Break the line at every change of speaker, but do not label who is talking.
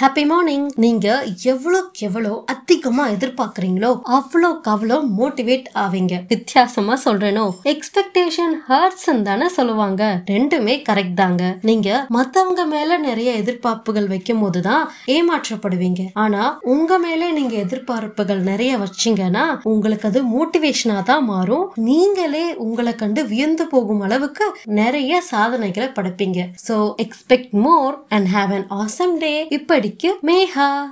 Happy morning நீங்க எவ்வளோக்கு எவ்வளோ அதிகமா எதிர்பார்க்குறீங்களோ அவ்வளோக்கு அவ்வளோ மோட்டிவேட் ஆவீங்க. வித்தியாசமா சொல்றேனோ? எக்ஸ்பெக்டேஷன் ஹர்ட்ஸ் தானே சொல்லுவாங்க. ரெண்டுமே கரெக்ட் தாங்க. நீங்க மத்தவங்க மேல நிறைய எதிர்பார்ப்புகள் வைக்கும் போதுதான் ஏமாற்றப்படுவீங்க. ஆனா உங்க மேல நீங்க எதிர்பார்ப்புகள் நிறைய வச்சீங்கன்னா உங்களுக்கு அது மோட்டிவேஷனா தான் மாறும். நீங்களே உங்களை கண்டு வியந்து போகும் அளவுக்கு நிறைய சாதனைகளை படைப்பீங்க. So expect more and have an awesome day இப்படிக்கு மேஹா